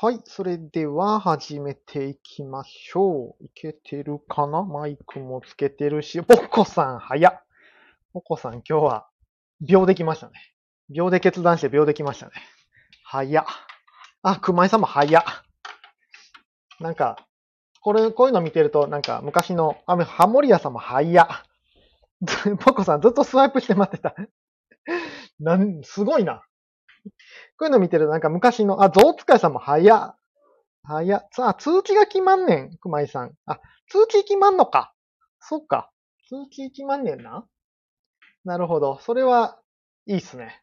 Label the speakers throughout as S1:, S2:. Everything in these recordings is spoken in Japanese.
S1: はい。それでは始めていきましょう。いけてるかな？マイクもつけてるし。ポコさん早っ。ポコさん今日は秒できましたね。秒で決断して秒できましたね。早っ。あ、熊井さんも早っ。なんか、これ、こういうの見てると、なんか昔の、あ、ハモリアさんも早っ。ポコさんずっとスワイプして待ってた。なん、すごいな。こういうの見てるとなんか昔の、あ、ゾウ使いさんも早っ。早っ。さあ、通知が決まんねん、熊井さん。あ、通知決まんのか。そっか。通知決まんねんな。なるほど。それは、いいっすね。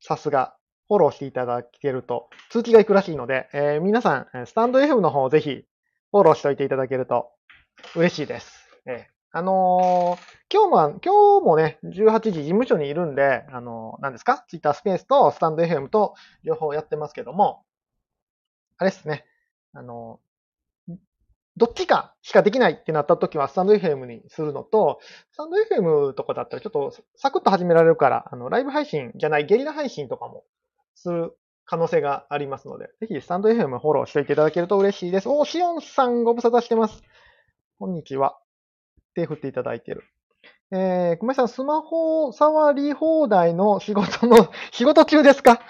S1: さすが。フォローしていただけると、通知が行くらしいので、えー皆さん、スタンド FM の方をぜひ、フォローしておいていただけると、嬉しいです。えーあのー今日も、今日もね、18時事務所にいるんで、あのー何ですか？ツイッタースペースとスタンド FM と両方やってますけども、あれですね、あのーどっちかしかできないってなった時はスタンド FM にするのと、スタンド FM とかだったらちょっとサクッと始められるから、あの、ライブ配信じゃないゲリラ配信とかもする可能性がありますので、ぜひスタンド FM フォローしていていただけると嬉しいです。おー、シオンさんご無沙汰してます。こんにちは。手振っていただいてる。えー、熊井さん、スマホ触り放題の仕事の、仕事中ですか？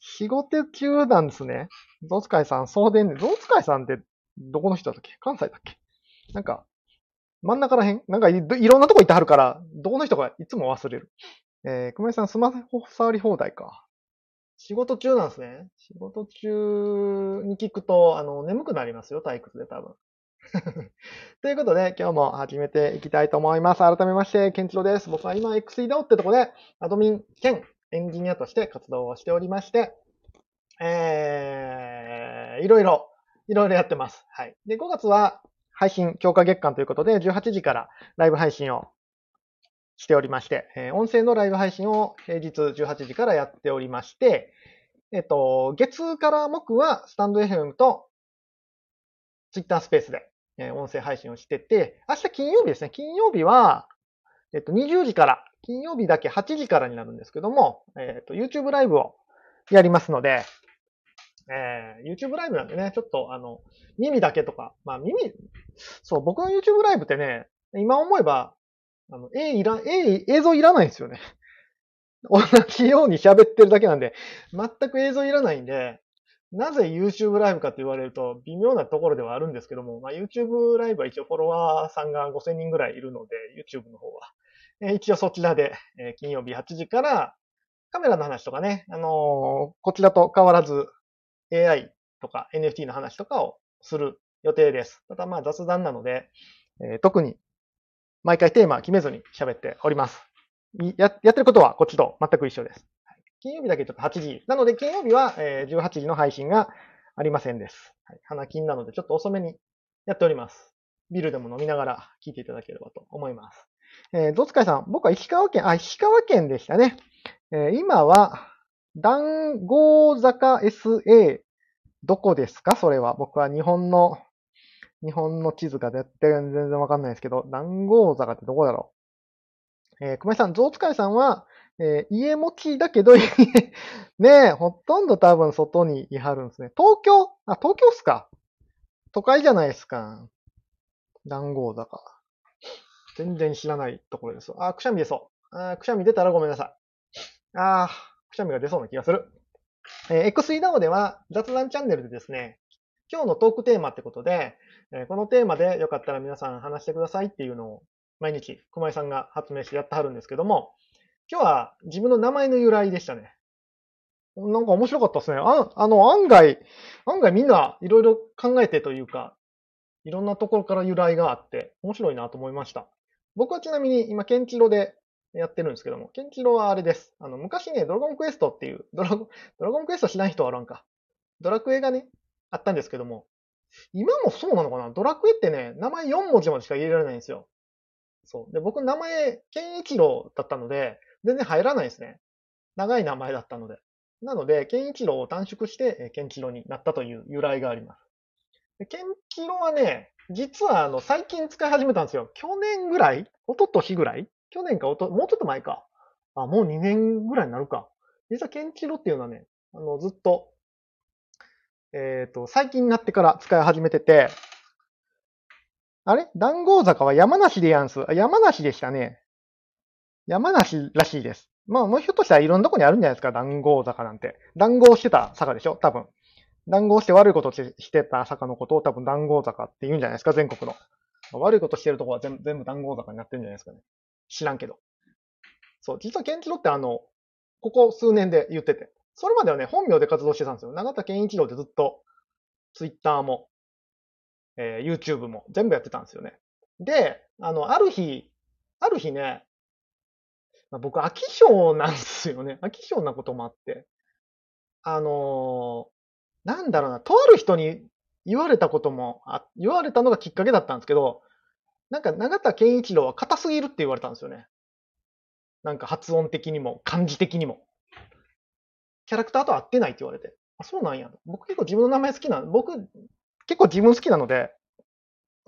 S1: 仕事中なんですね。ゾウ使いさん、そうでんね。ゾウ使いさんってどこの人だったっけ？関西だっけ？なんか、真ん中らへん？なんかいいろんなとこ行ってはるから、どこの人かいつも忘れる。えー、熊井さん、スマホ触り放題か。仕事中なんですね。仕事中に聞くと、あの、眠くなりますよ、退屈で多分。ということで、今日も始めていきたいと思います。改めまして、ケンチロです。僕は今 XEDAO ってとこで、アドミン兼エンジニアとして活動をしておりまして、えー、いろいろ、いろいろやってます。はい。で、5月は配信強化月間ということで、18時からライブ配信をしておりまして、えー音声のライブ配信を平日18時からやっておりまして、えっと、月から木はスタンド FM と Twitter スペースで、え音声配信をしてて、明日金曜日ですね。金曜日は、えっと、20時から、金曜日だけ8時からになるんですけども、えっと、YouTube ライブをやりますので、えー YouTube ライブなんでね、ちょっとあの、耳だけとか、まあ耳、そう、僕の YouTube ライブってね、今思えば、あの、絵いら、絵、映像いらないんですよね。同じように喋ってるだけなんで、全く映像いらないんで、なぜ YouTube ライブかって言われると微妙なところではあるんですけども、まあ、YouTube ライブは一応フォロワーさんが5000人ぐらいいるので、YouTube の方は。え一応そちらで、え金曜日8時からカメラの話とかね、あのーこちらと変わらず AI とか NFT の話とかをする予定です。ただまあ雑談なので、えー特に毎回テーマ決めずに喋っております。ややってることはこっちと全く一緒です。金曜日だけちょっと8時。なので金曜日は、えー18時の配信がありませんです。はい、花金なのでちょっと遅めにやっております。ビルでも飲みながら聞いていただければと思います。えー、どつかいさん、僕は石川県、あ、石川県でしたね。えー今は、談合坂 SA、どこですか？それは。僕は日本の、日本の地図が絶対全然わかんないですけど、談合坂ってどこだろう？えー、熊井さん、ゾウ使いさんは、えー家持ちだけど、ねえ、ほとんど多分外にいはるんですね。東京あ、東京っすか？都会じゃないですか。談合坂。全然知らないところです。あ、くしゃみ出そう。あくしゃみ出たらごめんなさい。あくしゃみが出そうな気がする。えー、X3DAO では雑談チャンネルでですね、今日のトークテーマってことで、えーこのテーマでよかったら皆さん話してくださいっていうのを毎日熊井さんが発明してやってはるんですけども、今日は自分の名前の由来でしたね。なんか面白かったですね。ああの、案外、案外みんないろいろ考えてというか、いろんなところから由来があって、面白いなと思いました。僕はちなみに今、ケンチロでやってるんですけども、ケンチロはあれです。あの、昔ね、ドラゴンクエストっていう、ドラゴン、ドラゴンクエスト知らん人はおらんか。ドラクエがね、あったんですけども、今もそうなのかな？ドラクエってね、名前4文字までしか入れられないんですよ。そう。で、僕名前、ケンイチロだったので、全然入らないですね。長い名前だったので。なので、ケンイチローを短縮して、えーケンチロになったという由来があります。でケンチロはね、実はあの、最近使い始めたんですよ。去年ぐらい一昨年ぐらい？去年かおと、もうちょっと前か。あ、もう2年ぐらいになるか。実はケンチロっていうのはね、あの、ずっとえっ、と、最近になってから使い始めてて、あれ？談合坂は山梨でやんす。山梨でしたね。山梨らしいです。まあ、もうひょっとしたらいろんなとこにあるんじゃないですか、談合坂なんて。談合してた坂でしょ？多分。談合して悪いことしてた坂のことを多分談合坂って言うんじゃないですか、全国の。悪いことしてるとこは全部全部談合坂になってるんじゃないですかね。知らんけど。そう、実はケンチロってあの、ここ数年で言ってて。それまではね、本名で活動してたんですよ。永田健一郎でずっと、ツイッターも、えー、YouTube も全部やってたんですよね。で、あの、ある日、ある日ね、まあ、僕、飽き性なんですよね。飽き性なこともあって。あのー、なんだろうな、とある人に言われたこともあ、言われたのがきっかけだったんですけど、なんか永田健一郎は硬すぎるって言われたんですよね。なんか発音的にも、漢字的にも。キャラクターと合ってないって言われて。あ、そうなんや。僕結構自分の名前好きな、僕、結構自分好きなので、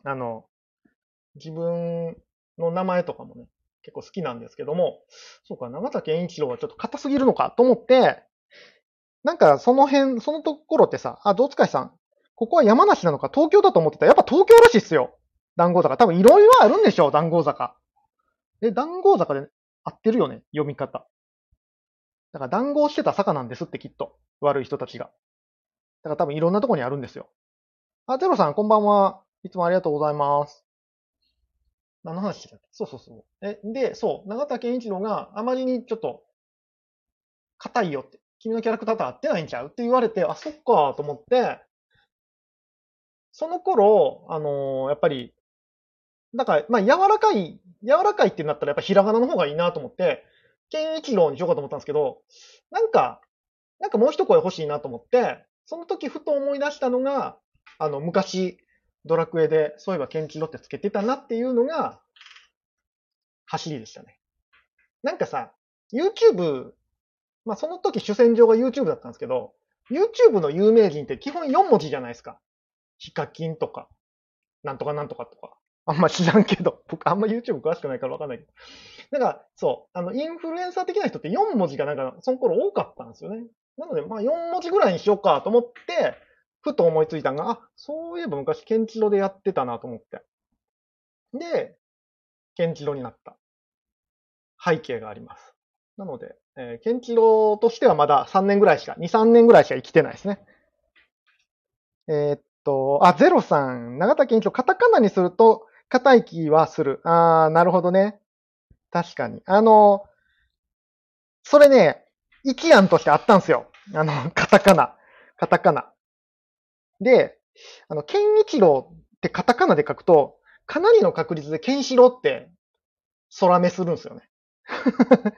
S1: あの、自分の名前とかもね、結構好きなんですけども、そうか、長田健一郎はちょっと硬すぎるのかと思って、なんかその辺、そのところってさ、あ、どうつかいさん、ここは山梨なのか東京だと思ってた。やっぱ東京らしいっすよ。談合坂。多分いろいろあるんでしょう、談合坂。え、談合坂で合ってるよね、読み方。だから談合してた坂なんですってきっと。悪い人たちが。だから多分いろんなとこにあるんですよ。あ、ゼロさん、こんばんは。いつもありがとうございます。何の話だっけそうそうそう。え、で、そう、長田健一郎があまりにちょっと、硬いよって、君のキャラクターと合ってないんちゃう？って言われて、あ、そっかと思って、その頃、あのー、やっぱり、だから、まあ、柔らかい、柔らかいってなったらやっぱひらがなの方がいいなと思って、健一郎にしようかと思ったんですけど、なんか、なんかもう一声欲しいなと思って、その時ふと思い出したのが、あの、昔、ドラクエで、そういえばケンチロってつけてたなっていうのが、走りでしたね。なんかさ、YouTube、まあその時主戦場が YouTube だったんですけど、YouTube の有名人って基本4文字じゃないですか。ヒカキンとか、なんとかなんとかとか。あんま知らんけど、僕あんま YouTube 詳しくないからわかんないけど。なんか、そう、あの、インフルエンサー的な人って4文字がなんか、その頃多かったんですよね。なので、まあ4文字ぐらいにしようかと思って、ふと思いついたのが、あ、そういえば昔ケンチロでやってたなと思って。で、ケンチロになった背景があります。なので、えー、ケンチロとしてはまだ3年ぐらいしか、2、3年ぐらいしか生きてないですね。えー、っと、あ、ゼロさん、長田健一郎、カタカナにすると、硬い気はする。あー、なるほどね。確かに。あの、それね、一案としてあったんですよ。あの、カタカナ。カタカナ。で、あの、ケンイチローってカタカナで書くと、かなりの確率でケンシローって空目するんですよね。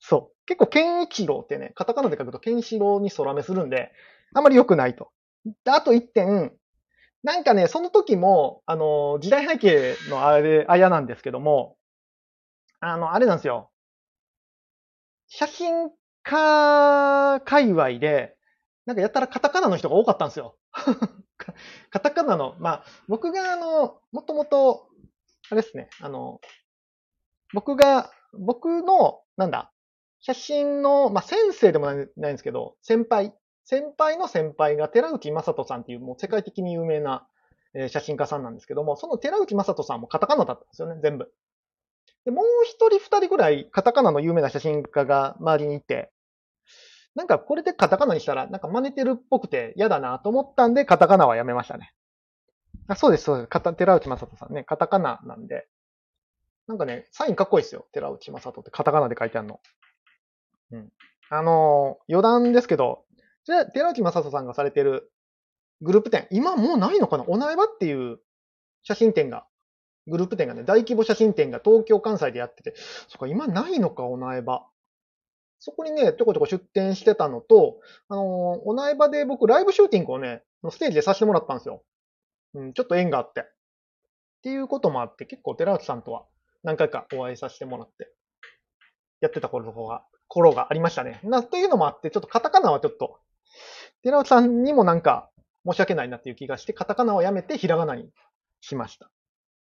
S1: そう。結構ケンイチローってね、カタカナで書くとケンシローに空目するんで、あんまり良くないと。あと一点、なんかね、その時も、あの、時代背景のあれ、あやなんですけども、あの、あれなんですよ。写真家界隈で、なんかやったらカタカナの人が多かったんですよ。カタカナの、まあ、僕があの、もともと、あれですね、あの、僕が、僕の、なんだ、写真の、まあ、先生でもないんですけど、先輩、先輩の先輩が寺内正人さんっていうもう世界的に有名な、写真家さんなんですけども、その寺内正人さんもカタカナだったんですよね、全部。で、もう一人二人ぐらいカタカナの有名な写真家が周りにいて、なんかこれでカタカナにしたら、なんか真似てるっぽくて嫌だなと思ったんで、カタカナはやめましたね。あそうです、そうです。寺内正人さんね、カタカナなんで。なんかね、サインかっこいいですよ。寺内正人ってカタカナで書いてあるの。うん。あのー、余談ですけど、じゃあ、寺内正人さんがされてるグループ展、今もうないのかな？おなえばっていう写真展が、グループ展がね、大規模写真展が東京、関西でやってて、そっか、今ないのか、おなえば。そこにね、ちょこちょこ出店してたのと、あのー、お苗場で僕ライブシューティングをね、ステージでさせてもらったんですよ。うん、ちょっと縁があって。っていうこともあって、結構寺内さんとは何回かお会いさせてもらって、やってた頃の方が、頃がありましたね。な、というのもあって、ちょっとカタカナはちょっと、寺内さんにもなんか申し訳ないなっていう気がして、カタカナをやめてひらがなにしました。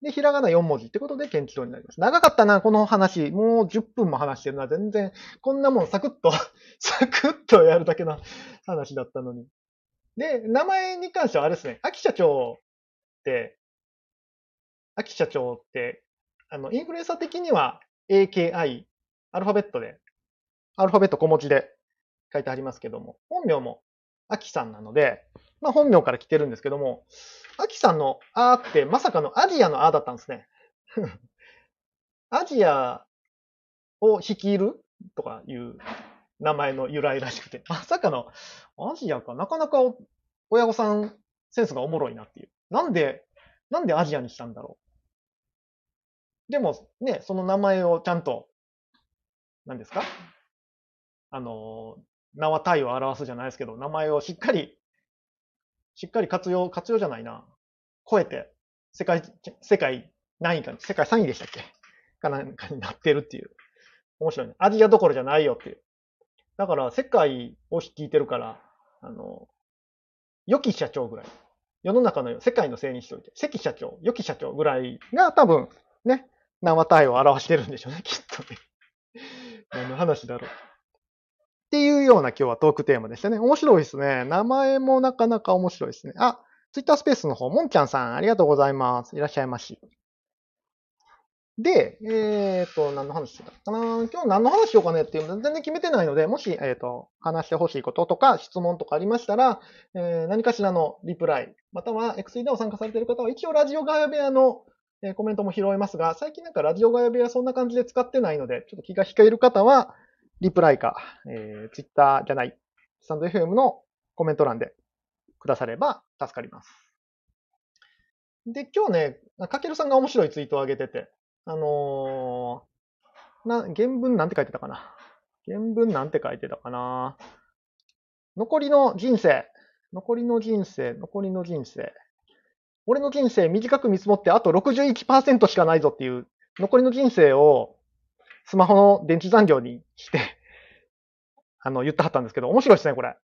S1: で、ひらがな4文字ってことで、検知郎になります。長かったな、この話。もう10分も話してるな。全然、こんなもんサクッと サクッとやるだけの話だったのに。で、名前に関してはあれですね、秋社長って、秋社長って、あの、インフルエンサー的には AKI、アルファベットで、アルファベット小文字で書いてありますけども、本名も秋さんなので、まあ本名から来てるんですけども、秋さんのあーってまさかのアジアのあーだったんですね。アジアを率いるとかいう名前の由来らしくて、まさかのアジアか、なかなか親御さんセンスがおもろいなっていう。なんで、なんでアジアにしたんだろう。でもね、その名前をちゃんと、何ですか？あの、名は体を表すじゃないですけど、名前をしっかり、しっかり活用、活用じゃないな。超えて、世界、世界何位か、世界3位でしたっけ？かなんかになってるっていう。面白いね。アジアどころじゃないよっていう。だから、世界を率いてるから、あの、良き社長ぐらい。世の中の世界のせいにしといて、関社長、良き社長ぐらいが多分、ね、名は体を表してるんでしょうね、きっとね。何の話だろう。っていうような今日はトークテーマでしたね。面白いですね。名前もなかなか面白いですね。あ、ツイッタースペースの方、もんちゃんさん、ありがとうございます。いらっしゃいまし。で、えっ、と、何の話してたかな今日何の話しようかねっていうの全然決めてないので、もし、えっ、と、話してほしいこととか質問とかありましたら、えー何かしらのリプライ、または XE を参加されている方は、一応ラジオガヤ部屋の、コメントも拾えますが、最近なんかラジオガヤ部屋そんな感じで使ってないので、ちょっと気が引ける方は、リプライか、えー、Twitter じゃない、スタンド FM のコメント欄でくだされば助かります。で、今日ね、かけるさんが面白いツイートを上げてて、あのーな、原文なんて書いてたかな？原文なんて書いてたかな？残りの人生、残りの人生、残りの人生。俺の人生短く見積もってあと61%しかないぞっていう、残りの人生をスマホの電池残量にして、あの、言ってはったんですけど、面白いですね、これ。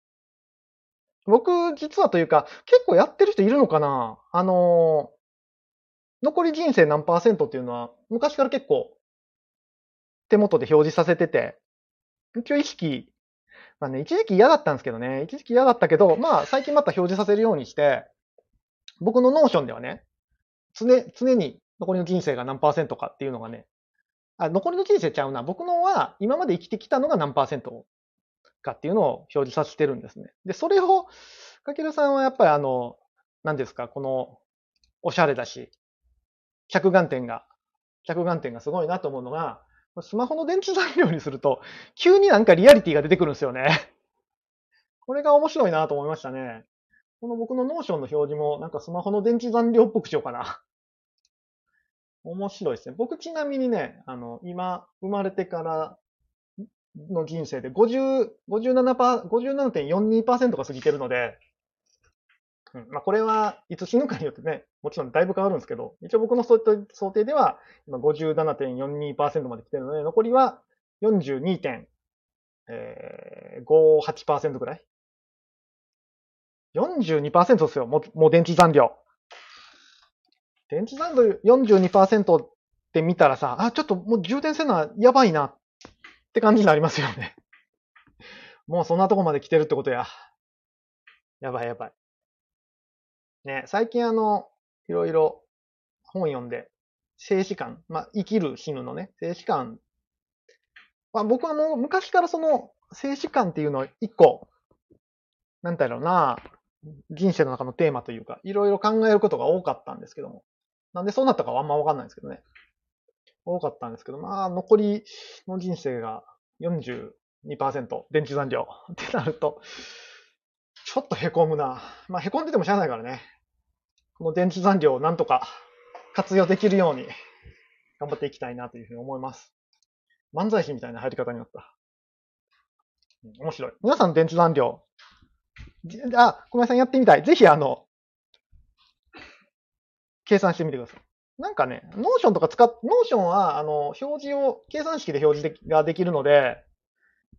S1: 僕、実はというか、結構やってる人いるのかな？あのー残り人生何パーセントっていうのは、昔から結構、手元で表示させてて、一応意識、まあね、一時期嫌だったんですけどね、一時期嫌だったけど、まあ最近また表示させるようにして、僕の Notion ではね、常、常に残りの人生が何パーセントかっていうのがね、あ、残りの人生ちゃうな。僕のは今まで生きてきたのが何パーセントかっていうのを表示させてるんですね。で、それを、かけるさんはやっぱりあの、何ですか、この、おしゃれだし、着眼点が、着眼点がすごいなと思うのが、スマホの電池残量にすると、急になんかリアリティが出てくるんですよね。これが面白いなと思いましたね。この僕の Notion の表示も、なんかスマホの電池残量っぽくしようかな。面白いですね。僕ちなみにね、あの、今、生まれてからの人生で50、57パー、57.42%が過ぎてるので、うん、まあこれはいつ死ぬかによってね、もちろんだいぶ変わるんですけど、一応僕の想定想定では今57.42%まで来てるので、残りは42.58%ぐらい？42%ですよ、もうもう電池残量。電池残量42%って見たらさ、あ、ちょっともう充電せなやばいなって感じになりますよね。もうそんなとこまで来てるってことや。やばいやばい。ね、最近あの、いろいろ本読んで、静止観、まあ、生きる死ぬのね、静止観。まあ、僕はもう昔からその静止観っていうのを一個、なんだろうな、人生の中のテーマというか、いろいろ考えることが多かったんですけども。なんでそうなったかはあんまわかんないんですけどね。多かったんですけど、まあ、残りの人生が42%、電池残量ってなると、ちょっと凹むな。まあ、凹んでてもしゃあないからね。この電池残量をなんとか活用できるように頑張っていきたいなというふうに思います。漫才師みたいな入り方になった。面白い。皆さん電池残量。あ、小林さんやってみたい。ぜひあの、計算してみてください。なんかね、 Notion とか使っ、 Notion は、あの、表示を、計算式で表示でができるので、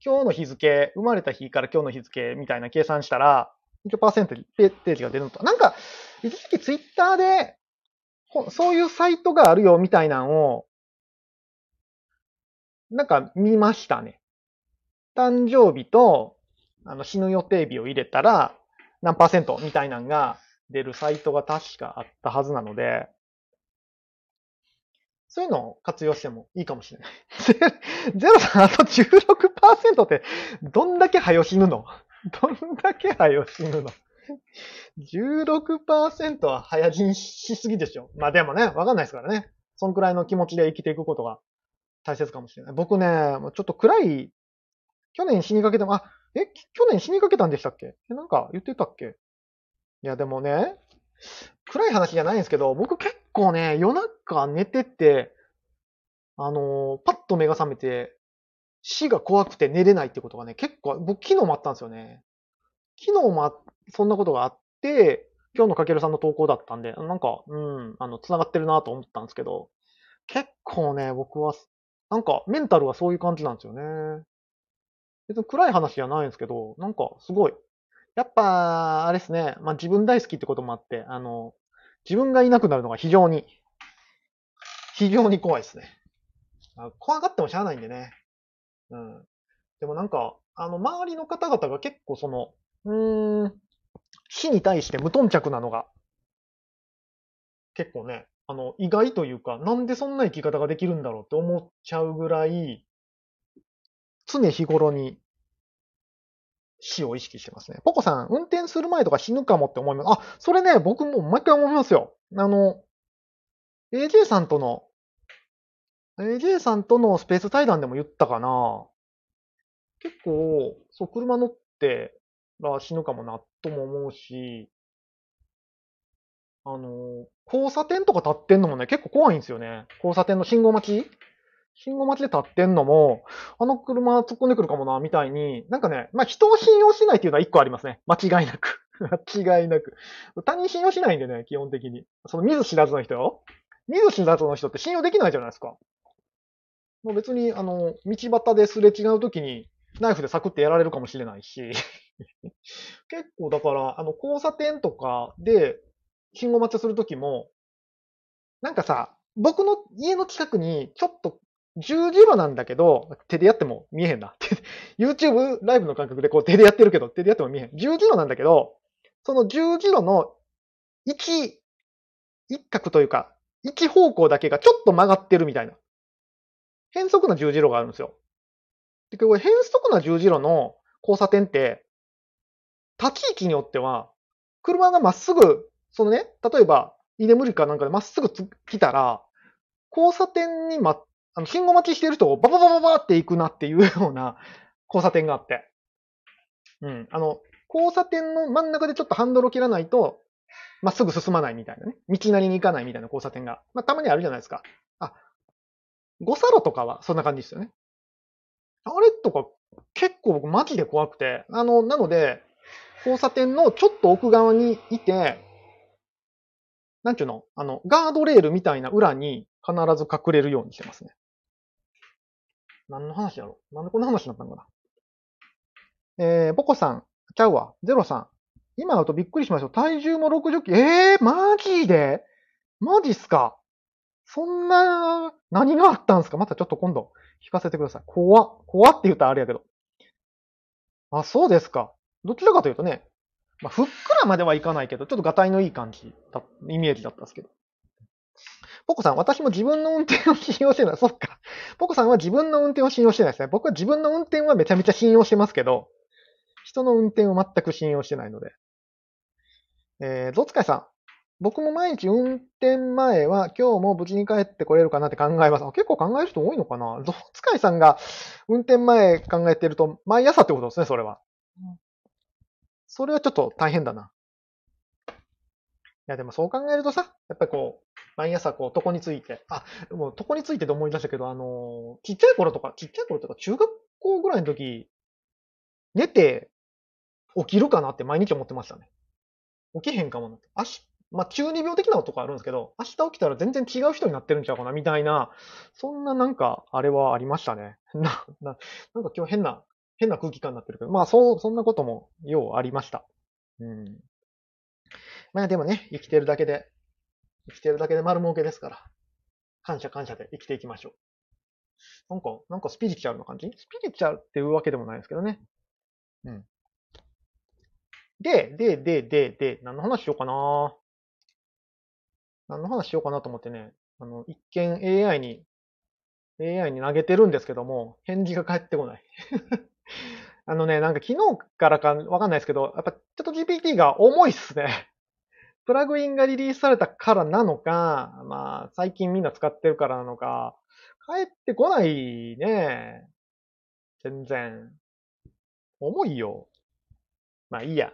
S1: 今日の日付、生まれた日から今日の日付みたいな計算したら、一応パーセントにページが出るのと。なんか、一時期ツイッターで、そういうサイトがあるよみたいなのを、なんか見ましたね。誕生日と、あの、死ぬ予定日を入れたら、何パーセントみたいなのが出るサイトが確かあったはずなので、そういうのを活用してもいいかもしれない。ゼロさん、あと16%ってどんだけ早死ぬの？どんだけ早死ぬの ?16% は早死にしすぎでしょ。まあでもね、わかんないですからね。そんくらいの気持ちで生きていくことが大切かもしれない。僕ね、ちょっと暗い、去年死にかけても、あ、え、去年死にかけたんでしたっけ？なんか言ってたっけ？いやでもね、暗い話じゃないんですけど、僕結構ね、夜中寝てて、あのー、パッと目が覚めて、死が怖くて寝れないってことがね、結構、僕昨日もあったんですよね。昨日もそんなことがあって、今日のかけるさんの投稿だったんで、なんか、うん、あの、繋がってるなと思ったんですけど、結構ね、僕は、なんか、メンタルはそういう感じなんですよね。別に暗い話じゃないんですけど、なんか、すごい。やっぱ、あれですね、まあ自分大好きってこともあって、あの、自分がいなくなるのが非常に、非常に怖いですね。怖がってもしゃあないんでね。うん。でもなんか、あの、周りの方々が結構その、うーん、死に対して無頓着なのが、結構ね、あの、意外というか、なんでそんな生き方ができるんだろうって思っちゃうぐらい、常日頃に死を意識してますね。ポコさん、運転する前とか死ぬかもって思います。あ、それね、僕も毎回思いますよ。あの、AJ さんとの、AJ さんとのスペース対談でも言ったかな。結構、そう、車乗ってら死ぬかもな、とも思うし、あの、交差点とか立ってんのもね、結構怖いんですよね。交差点の信号待ち信号待ちで立ってんのも、あの車突っ込んでくるかもな、みたいに、なんかね、まあ人を信用しないっていうのは一個ありますね。間違いなく。間違いなく。他人信用しないんでね、基本的に。その見ず知らずの人よ。見ず知らずの人って信用できないじゃないですか。もう別に、あの、道端ですれ違うときに、ナイフでサクってやられるかもしれないし。結構だから、あの、交差点とかで、信号待ちするときも、なんかさ、僕の家の近くにちょっと十字路なんだけど、手でやっても見えへんな。YouTube ライブの感覚でこう手でやってるけど、手でやっても見えへん。十字路なんだけど、その十字路の一、一角というか、一方向だけがちょっと曲がってるみたいな。変則な十字路があるんですよ。で、これ変則な十字路の交差点って、立ち位置によっては、車がまっすぐ、そのね、例えば、居眠りかなんかでまっすぐ来たら、交差点にま、あの、信号待ちしてる人をバババババって行くなっていうような交差点があって。うん。あの、交差点の真ん中でちょっとハンドルを切らないと、まっすぐ進まないみたいなね。道なりに行かないみたいな交差点が。まあ、たまにあるじゃないですか。あ、五差路とかはそんな感じですよね。あれとか結構僕マジで怖くて。あの、なので、交差点のちょっと奥側にいて、なんちゅうの？あの、ガードレールみたいな裏に必ず隠れるようにしてますね。何の話だろ？なんでこんな話になったのかな？えー、ボコさん、ちゃうわ、ゼロさん。今だとびっくりしました。体重も60キロ。えー、マジで？マジっすか？そんな、何があったんすか？またちょっと今度聞かせてください。怖っ。怖って言ったらあれやけど。あ、そうですか。どちらかというとね、まあ、ふっくらまではいかないけど、ちょっとガタイのいい感じだ、イメージだったんですけど。ポコさん、私も自分の運転を信用してない。そっか。ポコさんは自分の運転を信用してないですね。僕は自分の運転はめちゃめちゃ信用してますけど、人の運転を全く信用してないので。えー、ゾツカイさん。僕も毎日運転前は今日も無事に帰ってこれるかなって考えます。結構考える人多いのかな？ゾツカイさんが運転前考えてると毎朝ってことですね、それは。それはちょっと大変だな。いや、でもそう考えるとさ、やっぱりこう、毎朝こう、床について、あ、もう床についてで思い出したけど、あの、ちっちゃい頃とか、ちっちゃい頃とか中学校ぐらいの時、寝て起きるかなって毎日思ってましたね。起きへんかもなって。明日、まあ、中二病的なことこあるんですけど、明日起きたら全然違う人になってるんちゃうかな、みたいな、そんななんか、あれはありましたね。な、な、なんか今日変な、変な空気感になってるけど、まあ、そう、そんなことも、ようありました。うん。まあでもね、生きてるだけで、生きてるだけで丸儲けですから、感謝感謝で生きていきましょう。なんか、なんかスピリチュアルな感じ？スピリチュアルっていうわけでもないですけどね。うん。で、で、で、で、で、何の話しようかな何の話しようかなと思ってね、あの、一見 AI に、AI に投げてるんですけども、返事が返ってこない。あのね、なんか昨日からかわかんないですけど、やっぱちょっと GPT が重いっすね。プラグインがリリースされたからなのか、まあ、最近みんな使ってるからなのか、帰ってこないね。全然。重いよ。まあいいや。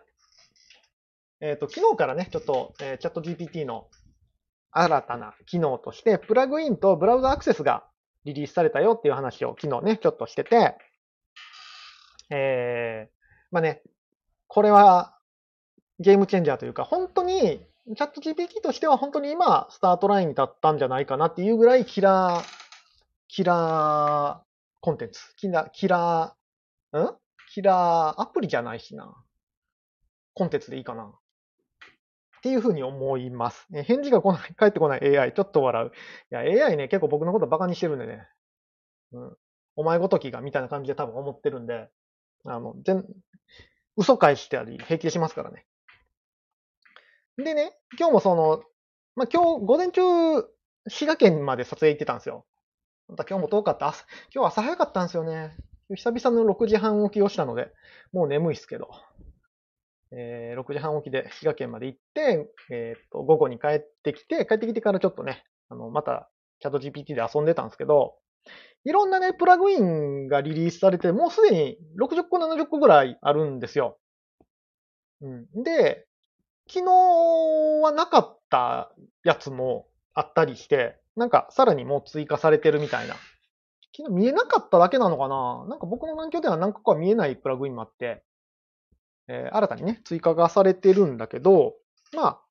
S1: えっ、ー、と、昨日からね、ちょっと、えー、チャット GPT の新たな機能として、プラグインとブラウザアクセスがリリースされたよっていう話を昨日ね、ちょっとしてて、えー、まあね、これはゲームチェンジャーというか、本当に、チャット GPT としては本当に今、スタートラインに立ったんじゃないかなっていうぐらいキラー、キラーコンテンツ。キラー、キラー、ん？キラーアプリじゃないしな。コンテンツでいいかな。っていうふうに思います。返事が来ない、返ってこない AI、ちょっと笑う。いや、AI ね、結構僕のことバカにしてるんでね。うん。お前ごときが、みたいな感じで多分思ってるんで、あの、全、嘘返してあり、平気でしますからね。でね、今日もその、まあ、今日午前中、滋賀県まで撮影行ってたんですよ。また今日も遠かった。今日朝早かったんですよね。久々の6時半起きをしたので、もう眠いっすけど。えー、6時半起きで滋賀県まで行って、えっ、と、午後に帰ってきて、帰ってきてからちょっとね、あの、また、チャット GPT で遊んでたんですけど、いろんなね、プラグインがリリースされて、もうすでに60個、70個ぐらいあるんですよ。うん。で、昨日はなかったやつもあったりして、なんかさらにもう追加されてるみたいな。昨日見えなかっただけなのかな？なんか僕の環境では何個か見えないプラグインもあって、えー、新たにね、追加がされてるんだけど、まあ、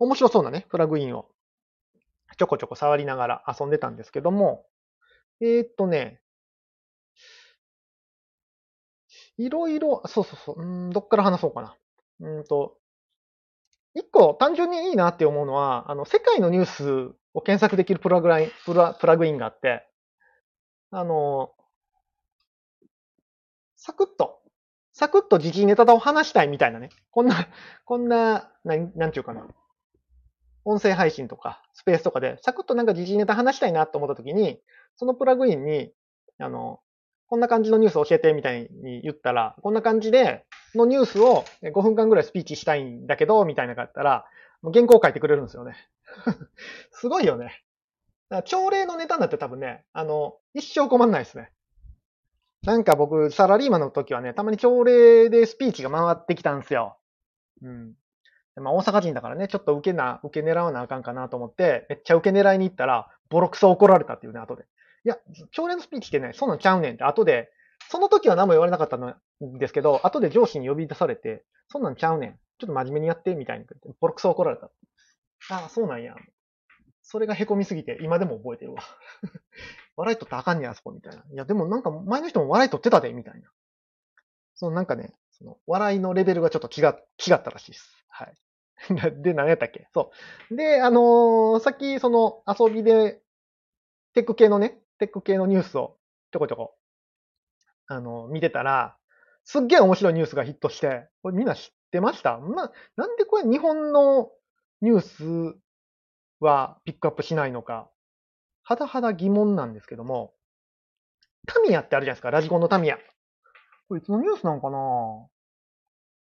S1: 面白そうなね、プラグインをちょこちょこ触りながら遊んでたんですけども、えー、っとね、いろいろ、そうそうそう、うんどっから話そうかな。うんと、一個単純にいいなって思うのは、あの、世界のニュースを検索できるプラグライン、プラプラグインがあって、あの、サクッとサクッと時事ネタを話したいみたいなね。こんな、こんな、なん、なんちゅうかな。音声配信とか、スペースとかで、サクッとなんか時事ネタ話したいなと思った時に、そのプラグインに、あの、こんな感じのニュース教えてみたいに言ったら、こんな感じで、のニュースを5分間ぐらいスピーチしたいんだけど、みたいなかったら、原稿を書いてくれるんですよね。すごいよね。朝礼のネタになって多分ね、あの、一生困んないですね。なんか僕、サラリーマンの時はね、たまに朝礼でスピーチが回ってきたんですよ。うん。まあ大阪人だからね、ちょっと受けな、受け狙わなあかんかなと思って、めっちゃ受け狙いに行ったら、ボロクソ怒られたっていうね、後で。いや、朝礼のスピーチってね、そんなんちゃうねんって、後で、その時は何も言われなかったんですけど、後で上司に呼び出されて、そんなんちゃうねん。ちょっと真面目にやって、みたいに、ボロクソ怒られた。ああ、そうなんや。それが凹みすぎて、今でも覚えてるわ。笑い取ったらあかんねや、あそこ、みたいな。いや、でもなんか前の人も笑い取ってたで、みたいな。そのなんかね、その、笑いのレベルがちょっと違、違ったらしいです。はい。で、何やったっけ？そう。で、あのー、さっき、その、遊びで、テック系のね、テック系のニュースをちょこちょこ、あの、見てたら、すっげえ面白いニュースがヒットして、これみんな知ってました？な、なんでこれ日本のニュースはピックアップしないのか、はだはだ疑問なんですけども、タミヤってあるじゃないですか、ラジコンのタミヤ。これいつのニュースなのかな？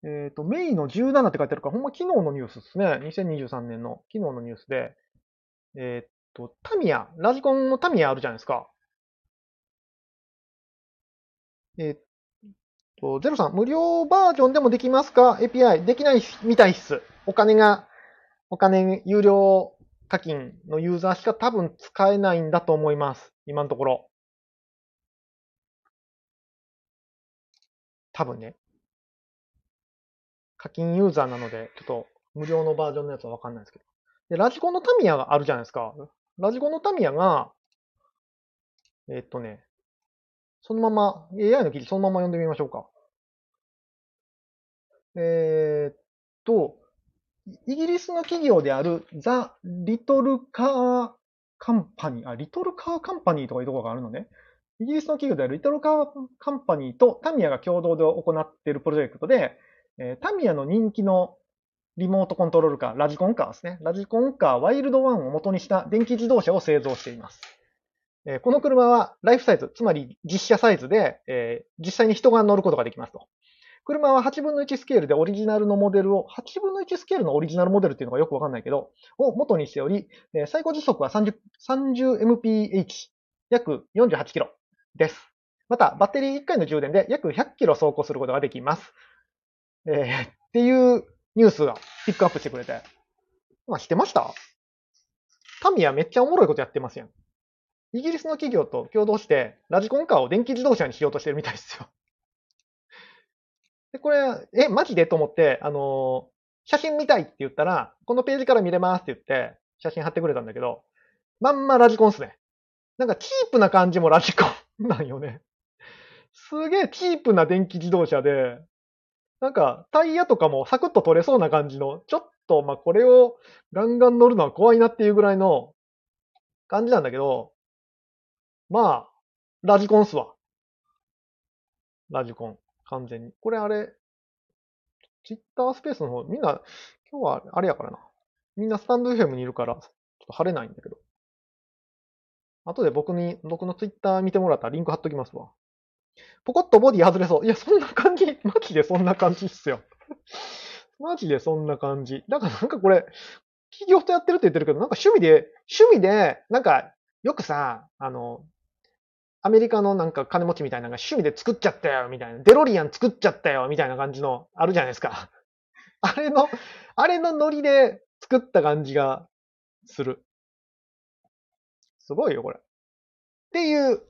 S1: えっ、ー、と、メイの17って書いてあるから、ほんま昨日のニュースですね。2023年の昨日のニュースで。えっ、と、タミヤ、ラジコンのタミヤあるじゃないですか。えっ、と、ゼロさん、無料バージョンでもできますか ?API できないみたいっす。お金が、お金、有料課金のユーザーしか多分使えないんだと思います。今のところ。多分ね。課金ユーザーなので、ちょっと無料のバージョンのやつはわかんないですけど。で、ラジコンのタミヤがあるじゃないですか。ラジコのタミヤが、えー、っとね、そのまま、AI の記事そのまま読んでみましょうか。えー、っと、イギリスの企業であるザ・リトル・カー・カンパニー、あ、リトル・カー・カンパニーとかいうところがあるのね。イギリスの企業であるリトル・カー・カンパニーとタミヤが共同で行っているプロジェクトで、えータミヤの人気のリモートコントロールカー、ラジコンカーですね。ラジコンカーワイルドワンを元にした電気自動車を製造しています。えこの車はライフサイズ、つまり実車サイズで、え実際に人が乗ることができますと。車は8分の1スケールでオリジナルのモデルを、8分の1スケールのオリジナルモデルっていうのがよくわかんないけど、を元にしており、え最高時速は30、30mph、約48キロです。また、バッテリー1回の充電で約100キロ走行することができます。えーっていうニュースがピックアップしてくれて。まあ、知ってました？タミヤめっちゃおもろいことやってますやん。イギリスの企業と共同して、ラジコンカーを電気自動車にしようとしてるみたいですよ。で、これ、え、マジで？と思って、あのー写真見たいって言ったら、このページから見れますって言って、写真貼ってくれたんだけど、まんまラジコンっすね。なんかチープな感じもラジコンなんよね。すげえチープな電気自動車で、なんかタイヤとかもサクッと取れそうな感じの、ちょっと、まあ、これをガンガン乗るのは怖いなっていうぐらいの感じなんだけど、まあ、ラジコンっすわ。ラジコン。完全に。これあれ、ツイッタースペースの方、みんな、今日はあれやからな。みんなスタンド FM にいるから、ちょっと貼れないんだけど。後で僕に、僕のツイッター見てもらったらリンク貼っときますわ。ポコッとボディ外れそう。いや、そんな感じ。マジでそんな感じっすよ。マジでそんな感じ。だからなんかこれ、企業とやってるって言ってるけど、なんか趣味で、趣味で、なんか、よくさ、あの、アメリカのなんか金持ちみたいなのが趣味で作っちゃったよ、みたいな。デロリアン作っちゃったよ、みたいな感じの、あるじゃないですか。あれの、あれのノリで作った感じがする。すごいよ、これ。っていう、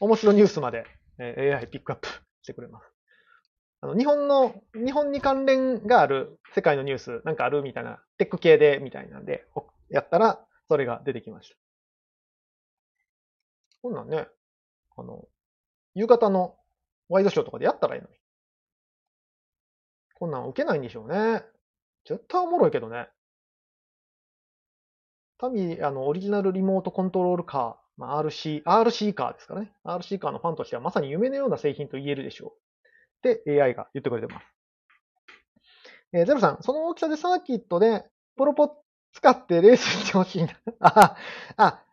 S1: 面白ニュースまで、え AI ピックアップ してくれます。あの、日本の、日本に関連がある世界のニュースなんかあるみたいな、テック系でみたいなんで、やったら、それが出てきました。こんなんね、あの、夕方のワイドショーとかでやったらいいのに。こんなん受けないんでしょうね。絶対おもろいけどね。タミ、あの、オリジナルリモートコントロールカー、まあ、RC、RC カーですかね。RC カーのファンとしてはまさに夢のような製品と言えるでしょう。で、AI が言ってくれてます。えーゼロさん、その大きさでサーキットで、プロポ使ってレースしてほしいな。あ、あ、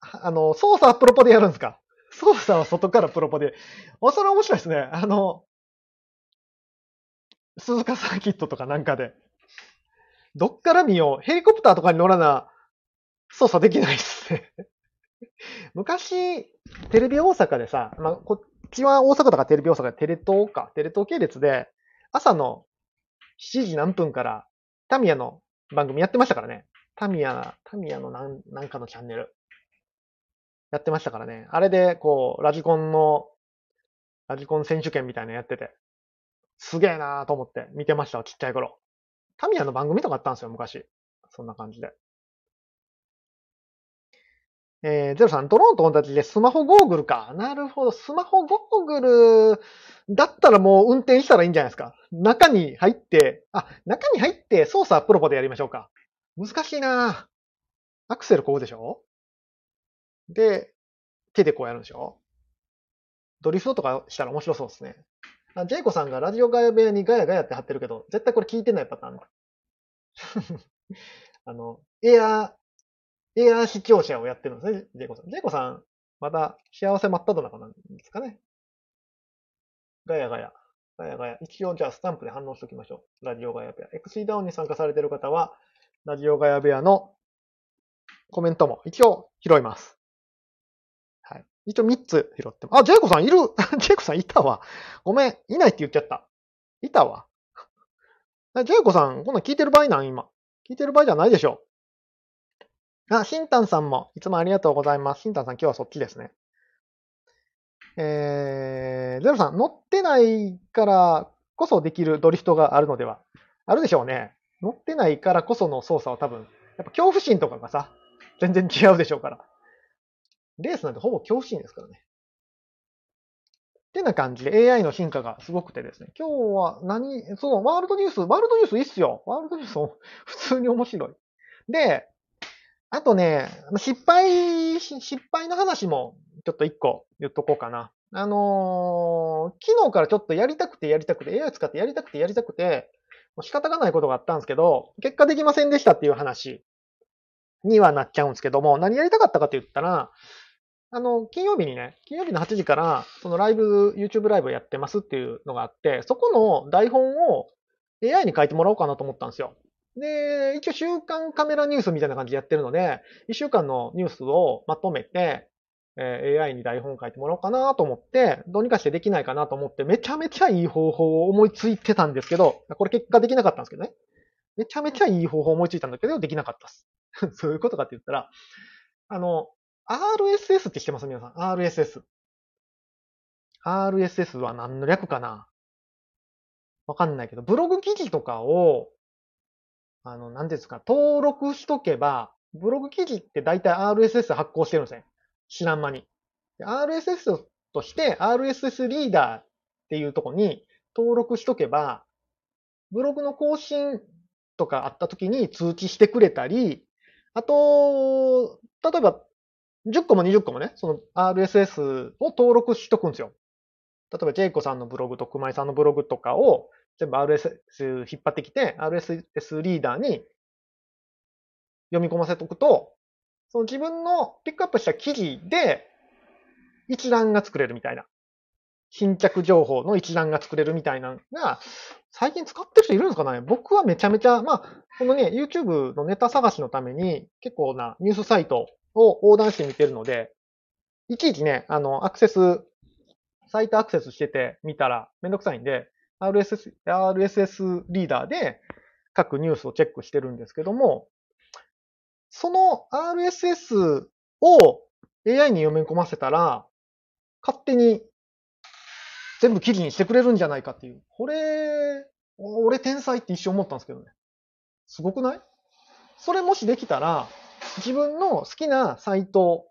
S1: あの、操作はプロポでやるんですか？操作は外からプロポで。あ、それ面白いですね。あの、鈴鹿サーキットとかなんかで。どっから見よう。ヘリコプターとかに乗らな、操作できないっすね。昔、テレビ大阪でさ、まあ、こっちは大阪とかテレビ大阪でテレ東か、テレ東系列で、朝の7時何分からタミヤの番組やってましたからね。タミヤ、タミヤのなんなんかのチャンネル。やってましたからね。あれで、こう、ラジコンの、ラジコン選手権みたいなのやってて、すげえなーと思って見てましたわ、ちっちゃい頃。タミヤの番組とかあったんですよ、昔。そんな感じで。えー、ゼロさん、ドローンと同じでスマホゴーグルか。なるほど。スマホゴーグルだったらもう運転したらいいんじゃないですか。中に入って、あ、中に入って操作プロポでやりましょうか。難しいなアクセルこうでしょで、手でこうやるんでしょドリフトとかしたら面白そうですね。あジェイコさんがラジオガヤ部屋にガヤガヤって貼ってるけど、絶対これ聞いてないパターン。あの、エアー、エアー視聴者をやってるんですね、ジェイコさん。ジェイコさん、まだ幸せ真っ只中なんですかね。ガヤガヤ。ガヤガヤ。一応じゃあスタンプで反応しておきましょう。ラジオガヤ部屋。XC ダウンに参加されている方は、ラジオガヤ部屋のコメントも一応拾います。はい。一応3つ拾ってます。あ、ジェイコさんいる ジェイコさんいたわ。ごめん。いないって言っちゃった。いたわ。ジェイコさん、こんなん聞いてる場合なん？今。聞いてる場合じゃないでしょ。あ、シンタンさんも、いつもありがとうございます。シンタンさん、今日はそっちですね。えー、ゼロさん、乗ってないからこそできるドリフトがあるのでは？あるでしょうね。乗ってないからこその操作は多分、やっぱ恐怖心とかがさ、全然違うでしょうから。レースなんてほぼ恐怖心ですからね。ってな感じで AI の進化がすごくてですね。今日は何、そのワールドニュース、ワールドニュースいいっすよ。ワールドニュース普通に面白い。で、あとね、失敗、失敗の話もちょっと一個言っとこうかな。あのー昨日からちょっとやりたくてやりたくて、AI 使ってやりたくてやりたくて、もう仕方がないことがあったんですけど、結果できませんでしたっていう話にはなっちゃうんですけども、何やりたかったかって言ったら、あの、金曜日にね、金曜日の8時から、そのライブ、YouTube ライブやってますっていうのがあって、そこの台本を AI に書いてもらおうかなと思ったんですよ。で、一応週刊カメラニュースみたいな感じでやってるので、1週間のニュースをまとめて、えー AI に台本書いてもらおうかなと思って、どうにかしてできないかなと思って、めちゃめちゃいい方法を思いついてたんですけど、これ結果できなかったんですけどね。めちゃめちゃいい方法思いついたんだけど、できなかったです。そういうことかって言ったら、あの、RSS って知ってます？皆さん。RSS。RSS は何の略かな？わかんないけど、ブログ記事とかを、あの、なんていうんですか、登録しとけば、ブログ記事って大体 RSS 発行してるんですね。知らん間に。RSS として RSS リーダーっていうとこに登録しとけば、ブログの更新とかあった時に通知してくれたり、あと、例えば10個も20個もね、その RSS を登録しとくんですよ。例えば、ジェイコさんのブログと熊井さんのブログとかを全部 RSS 引っ張ってきて、RSS リーダーに読み込ませておくと、その自分のピックアップした記事で一覧が作れるみたいな。新着情報の一覧が作れるみたいなのが、最近使ってる人いるんですかね？僕はめちゃめちゃ、まあ、このね、YouTube のネタ探しのために結構なニュースサイトを横断して見てるので、いちいちね、あの、アクセス、サイトアクセスしてて見たらめんどくさいんで、RSS、RSS リーダーで各ニュースをチェックしてるんですけども、その RSS を AI に読み込ませたら、勝手に全部記事にしてくれるんじゃないかっていう。これ、俺天才って一瞬思ったんですけどね。すごくない？それもしできたら、自分の好きなサイト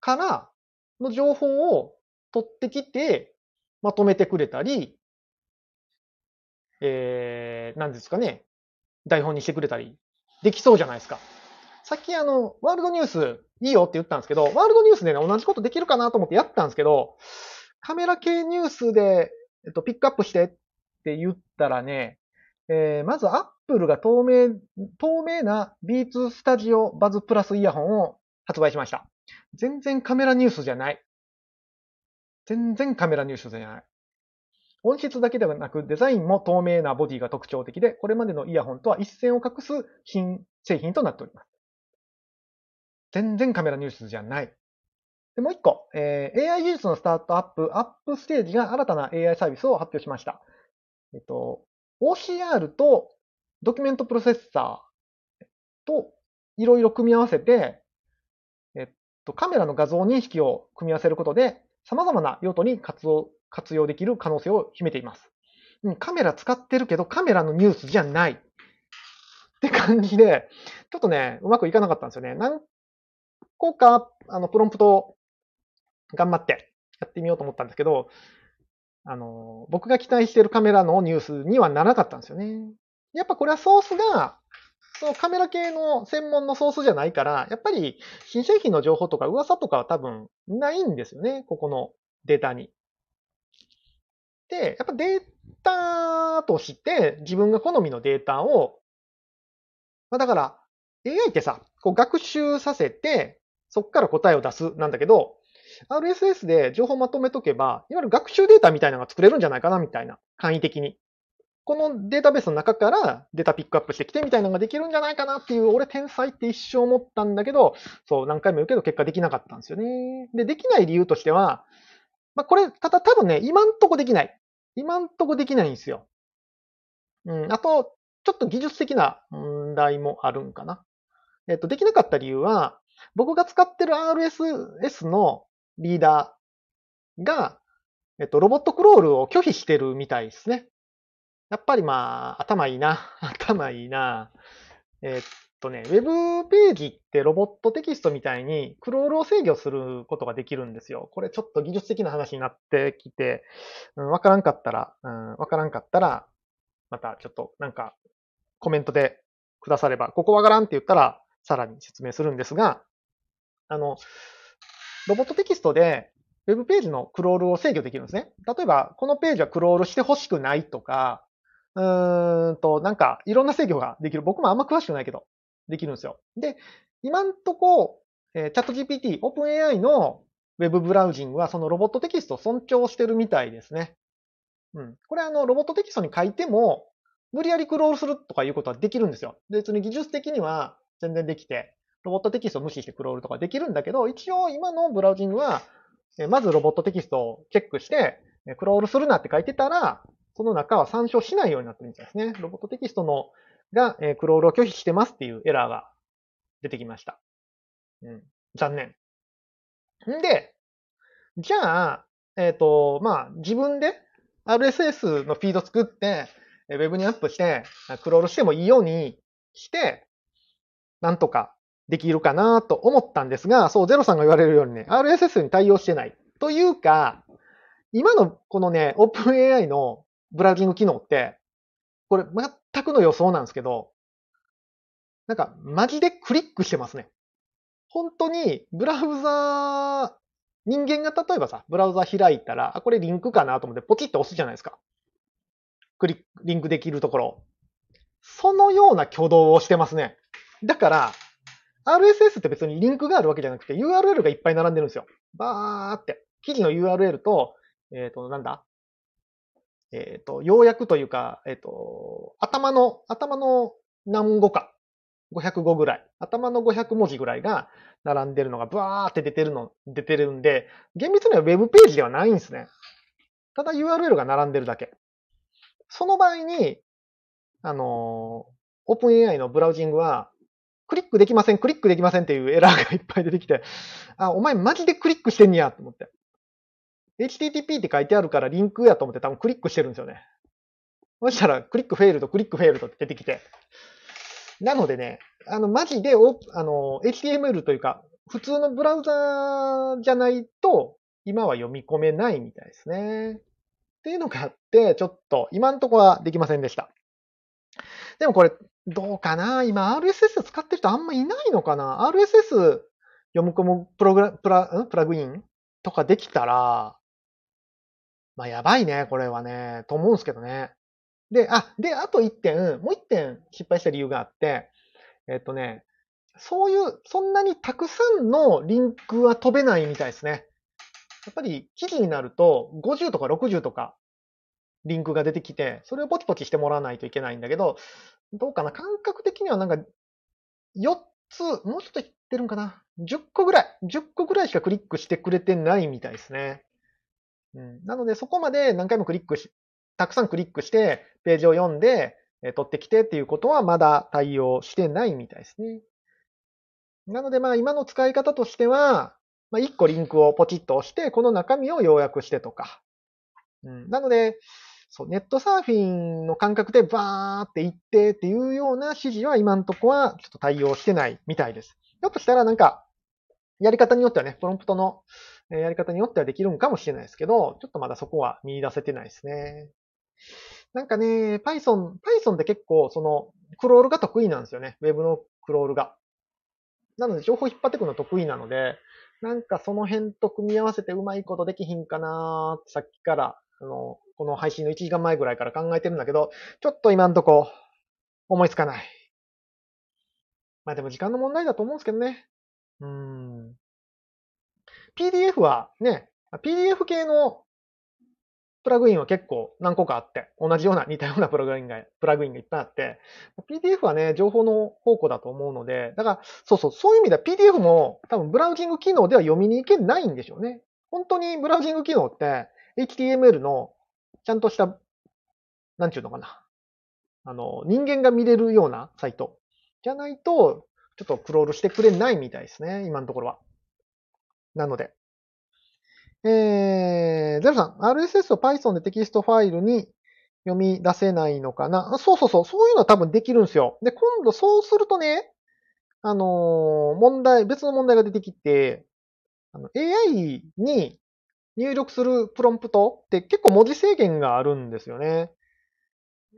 S1: からの情報を取ってきて、まとめてくれたり、えー、何ですかね、台本にしてくれたり、できそうじゃないですか。さっきあの、ワールドニュースいいよって言ったんですけど、ワールドニュースでね、同じことできるかなと思ってやったんですけど、カメラ系ニュースで、えっと、ピックアップしてって言ったらね、えー、まずアップルが透明、透明な B2 スタジオバズプラスイヤホンを発売しました。全然カメラニュースじゃない。全然カメラニュースじゃない。音質だけではなく、デザインも透明なボディが特徴的で、これまでのイヤホンとは一線を画す新製品となっております。全然カメラニュースじゃない。でもう一個、えー AI 技術のスタートアップ、アップステージが新たな AI サービスを発表しました。えっと、OCR とドキュメントプロセッサーといろいろ組み合わせて、えっと、カメラの画像認識を組み合わせることで、様々な用途に活用活用できる可能性を秘めています。うんカメラ使ってるけど、カメラのニュースじゃない。って感じで、ちょっとね、うまくいかなかったんですよね。何個か、あの、プロンプトを頑張ってやってみようと思ったんですけど、あの、僕が期待してるカメラのニュースにはならなかったんですよね。やっぱこれはソースが、そのカメラ系の専門のソースじゃないから、やっぱり新製品の情報とか噂とかは多分ないんですよね、ここのデータに。で、やっぱデータとして自分が好みのデータを、まあ、だから AI ってさ、こう学習させて、そこから答えを出すなんだけど、RSS で情報まとめとけば、いわゆる学習データみたいなのが作れるんじゃないかなみたいな、簡易的に。このデータベースの中からデータピックアップしてきてみたいなのができるんじゃないかなっていう、俺天才って一生思ったんだけど、そう、何回も言うけど結果できなかったんですよね。で、できない理由としては、まあ、これ、ただ多分ね、今んとこできない。今んとこできないんですよ。うん、あと、ちょっと技術的な問題もあるんかな。えっと、できなかった理由は、僕が使ってる RSS のリーダーが、えっと、ロボットクロールを拒否してるみたいですね。やっぱりまあ、頭いいな。頭いいな。えっとね、ウェブページってロボットテキストみたいにクロールを制御することができるんですよ。これちょっと技術的な話になってきて、うん、わからんかったら、うん、わからんかったら、またちょっとなんかコメントでくだされば、ここわからんって言ったらさらに説明するんですが、あの、ロボットテキストでウェブページのクロールを制御できるんですね。例えば、このページはクロールしてほしくないとか、うーんと、なんか、いろんな制御ができる。僕もあんま詳しくないけど、できるんですよ。で、今んとこ、えー、チャット GPT、OpenAI のウェブブラウジングはそのロボットテキストを尊重してるみたいですね。うん。これあの、ロボットテキストに書いても、無理やりクロールするとかいうことはできるんですよ。別に技術的には全然できて、ロボットテキストを無視してクロールとかできるんだけど、一応今のブラウジングは、まずロボットテキストをチェックして、クロールするなって書いてたら、その中は参照しないようになってるみたいですね。ロボットテキストのが、えクロールを拒否してますっていうエラーが出てきました。うん。残念。んで、じゃあ、えっ、ー、と、まあ、自分で RSS のフィード作って、ウェブにアップして、クロールしてもいいようにして、なんとかできるかなと思ったんですが、そう、ゼロさんが言われるようにね、RSS に対応してない。というか、今のこのね、OpenAI のブラウジング機能って、これ全くの予想なんですけど、なんかマジでクリックしてますね。本当にブラウザー、人間が例えばさ、ブラウザ開いたら、あ、これリンクかなと思ってポチッと押すじゃないですか。クリック、リンクできるところ。そのような挙動をしてますね。だから、RSS って別にリンクがあるわけじゃなくて URL がいっぱい並んでるんですよ。バーって。記事の URL と、えっ、ー、と、なんだ？えっ、ー、と、要約というか、えっ、ー、と、頭の、頭の何語か。500語ぐらい。頭の500文字ぐらいが並んでるのがブワーって出てるの、出てるんで、厳密には Web ページではないんですね。ただ URL が並んでるだけ。その場合に、あの、OpenAI のブラウジングは、クリックできません、クリックできませんっていうエラーがいっぱい出てきて、あ、お前マジでクリックしてんやと思って。HTTP って書いてあるからリンクやと思って多分クリックしてるんですよね。そしたら、クリックフェイルド、クリックフェイルドって出てきて。なのでね、あの、マジでお、あの、HTML というか、普通のブラウザじゃないと、今は読み込めないみたいですね。っていうのがあって、ちょっと、今んとこはできませんでした。でもこれ、どうかな？今 RSS 使ってる人あんまいないのかな ?RSS 読み込むプログラ、プラ、プラグインとかできたら、まあやばいね、これはね、と思うんですけどね。で、あ、で、あと一点、もう一点失敗した理由があって、えっとね、そういう、そんなにたくさんのリンクは飛べないみたいですね。やっぱり記事になると50とか60とかリンクが出てきて、それをポチポチしてもらわないといけないんだけど、どうかな感覚的にはなんか4つ、もうちょっといってるんかな ?10 個ぐらい、10個ぐらいしかクリックしてくれてないみたいですね。うん、なので、そこまで何回もクリックし、たくさんクリックして、ページを読んで、え取ってきてっていうことはまだ対応してないみたいですね。なので、まあ、今の使い方としては、まあ、1個リンクをポチッと押して、この中身を要約してとか。うん、なので、そう、ネットサーフィンの感覚でバーって行ってっていうような指示は今のとこはちょっと対応してないみたいです。ひょっとしたらなんか、やり方によってはね、プロンプトのやり方によってはできるんかもしれないですけど、ちょっとまだそこは見出せてないですね。なんかね、Python、Python って結構その、クロールが得意なんですよね。Web のクロールが。なので情報引っ張ってくるの得意なので、なんかその辺と組み合わせてうまいことできひんかなーってさっきから、あの、この配信の1時間前ぐらいから考えてるんだけど、ちょっと今んとこ思いつかない。まあでも時間の問題だと思うんですけどね。うん。PDF はね、PDF 系のプラグインは結構何個かあって、同じような似たようなプラグインが、プラグインがいっぱいあって、PDF はね、情報の宝庫だと思うので、だから、そうそう、そういう意味では PDF も多分ブラウジング機能では読みに行けないんでしょうね。本当にブラウジング機能って HTML のちゃんとした、なんちゅうのかな。あの、人間が見れるようなサイトじゃないと、ちょっとクロールしてくれないみたいですね、今のところは。なので。えー、ゼロさん、RSS を Python でテキストファイルに読み出せないのかな？そうそうそう、そういうのは多分できるんですよ。で、今度そうするとね、あのー、問題、別の問題が出てきて、あの AI に入力するプロンプトって結構文字制限があるんですよね。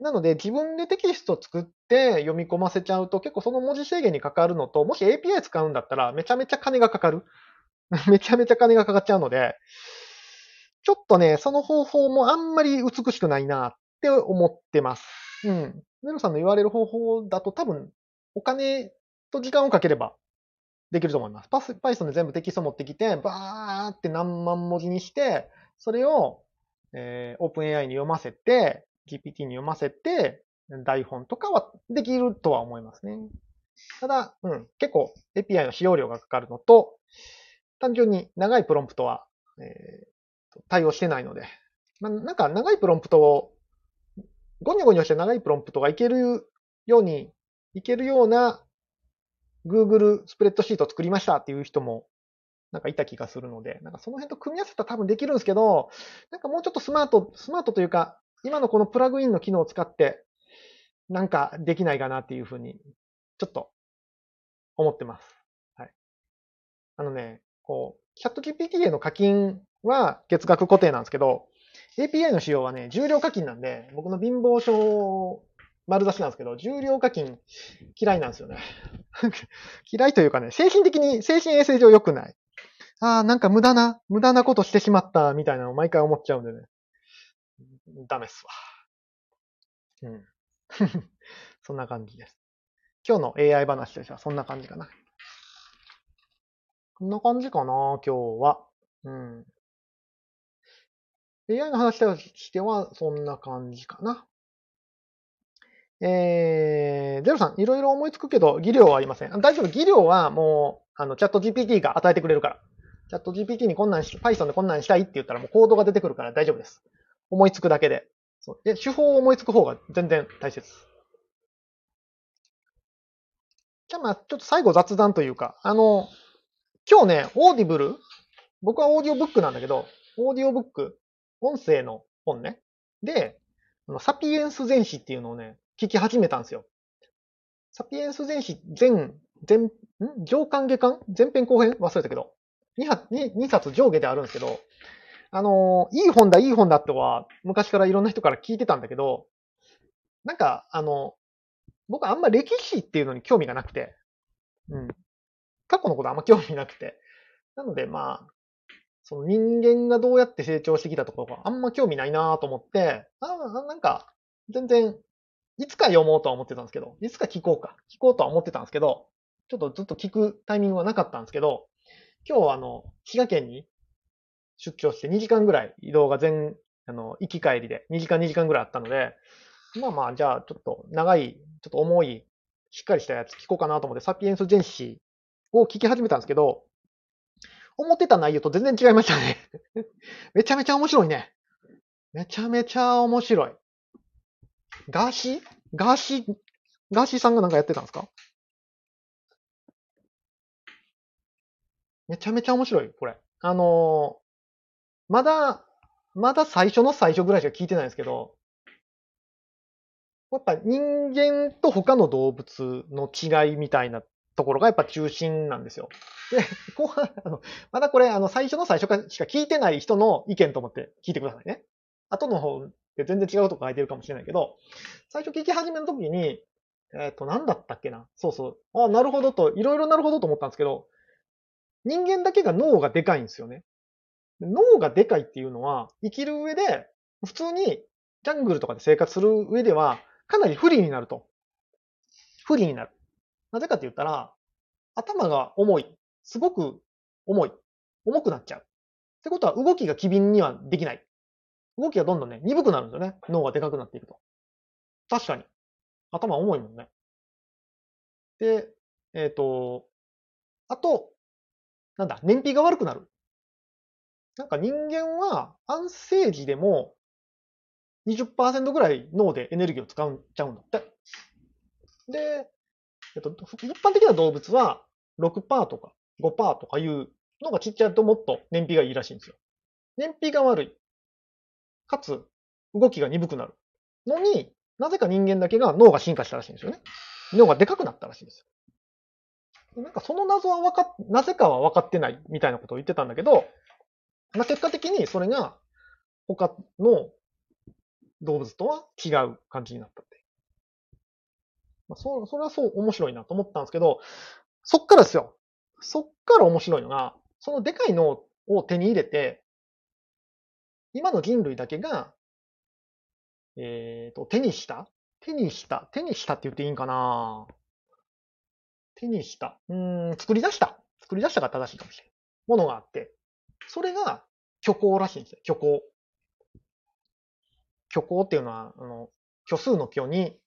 S1: なので自分でテキスト作って読み込ませちゃうと結構その文字制限にかかるのと、もし API 使うんだったらめちゃめちゃ金がかかる。めちゃめちゃ金がかかっちゃうので、ちょっとね、その方法もあんまり美しくないなって思ってます。うん。ネロさんの言われる方法だと多分、お金と時間をかければできると思います。Python で全部テキスト持ってきて、バーって何万文字にして、それを、えー、OpenAI に読ませて、GPT に読ませて、台本とかはできるとは思いますね。ただ、うん、結構 API の使用量がかかるのと、単純に長いプロンプトは、えー、対応してないので、ま、なんか長いプロンプトを、ゴニョゴニョして長いプロンプトがいけるように、いけるような Google スプレッドシートを作りましたっていう人もなんかいた気がするので、なんかその辺と組み合わせたら多分できるんですけど、なんかもうちょっとスマート、スマートというか、今のこのプラグインの機能を使って、なんかできないかなっていうふうに、ちょっと思ってます。はい。あのね、こう、チャット GPT への課金は月額固定なんですけど、API の仕様はね、重量課金なんで、僕の貧乏症丸出しなんですけど、重量課金嫌いなんですよね。嫌いというかね、精神的に、精神衛生上良くない。ああ、なんか無駄な、無駄なことしてしまったみたいなのを毎回思っちゃうんでね。ダメっすわ。うん。そんな感じです。今日の AI 話としてはそんな感じかな。こんな感じかな、今日は。うん。AI の話としてはそんな感じかな。えー、ゼロさん、いろいろ思いつくけど、技量はありません。大丈夫、技量はもう、あの、チャット GPT が与えてくれるから。チャット GPT にこんなんし、Python でこんなんしたいって言ったらもうコードが出てくるから大丈夫です。思いつくだけで。そうで手法を思いつく方が全然大切。じゃあまあ、ちょっと最後雑談というか、あの、今日ね、 Audible 僕はオーディオブックなんだけど、オーディオブック、音声の本ね。で、サピエンス全史っていうのをね、聞き始めたんですよ。サピエンス全史全、全、ん？上巻下巻？前編後編？忘れたけど。2, 2冊上下であるんですけど、あの、いい本だ、いい本だっては、昔からいろんな人から聞いてたんだけど、なんか、あの、僕あんま歴史っていうのに興味がなくて、うん。過去のことあんま興味なくて。なので、まあ、その人間がどうやって成長してきたところがあんま興味ないなと思って、あなんか、全然、いつか読もうとは思ってたんですけど、いつか聞こうか、聞こうとは思ってたんですけど、ちょっとずっと聞くタイミングはなかったんですけど、今日はあの、滋賀県に出張して2時間ぐらい移動が全、あの、行き帰りで2時間2時間ぐらいあったので、まあまあ、じゃあちょっと長い、ちょっと重い、しっかりしたやつ聞こうかなと思って、サピエンス全史を聞き始めたんですけど、思ってた内容と全然違いましたね めちゃめちゃ面白いね。めちゃめちゃ面白い。ガーシー？ガーシー、ガーシーさんがなんかやってたんですか？めちゃめちゃ面白い、これ。あの、まだ、まだ最初の最初ぐらいしか聞いてないんですけど、やっぱ人間と他の動物の違いみたいなところがやっぱ中心なんですよ。で、後半、あの、まだこれ、あの、最初の最初かしか聞いてない人の意見と思って聞いてくださいね。後の方で全然違うとこ書いてるかもしれないけど、最初聞き始めの時に、えっ、ー、と、何だったっけな？そうそう。あなるほどと、いろいろなるほどと思ったんですけど、人間だけが脳がでかいんですよね。脳がでかいっていうのは、生きる上で、普通にジャングルとかで生活する上では、かなり不利になると。不利になる。なぜかって言ったら、頭が重い。すごく重い。重くなっちゃう。ってことは動きが機敏にはできない。動きがどんどんね、鈍くなるんですよね。脳がでかくなっていくと。確かに。頭重いもんね。で、えっ、ー、と、あと、なんだ、燃費が悪くなる。なんか人間は安静時でも20%ぐらい脳でエネルギーを使っちゃうんだって。で、えっと、一般的な動物は6%とか5%とかいうのがちっちゃいともっと燃費がいいらしいんですよ。燃費が悪い。かつ、動きが鈍くなる。のに、なぜか人間だけが脳が進化したらしいんですよね。脳がでかくなったらしいんですよ。なんかその謎は分かっ、なぜかは分かってないみたいなことを言ってたんだけど、まあ、結果的にそれが他の動物とは違う感じになったって。まあ、そ、それはそう面白いなと思ったんですけど、そっからですよ。そっから面白いのが、そのでかい脳を手に入れて、今の人類だけが、えっ、と、手にした？手にした？手にしたって言っていいんかな？手にした。うん、作り出した。作り出したが正しいかもしれない。ものがあって、それが虚構らしいんですよ。虚構。虚構っていうのは、あの、虚数の虚に、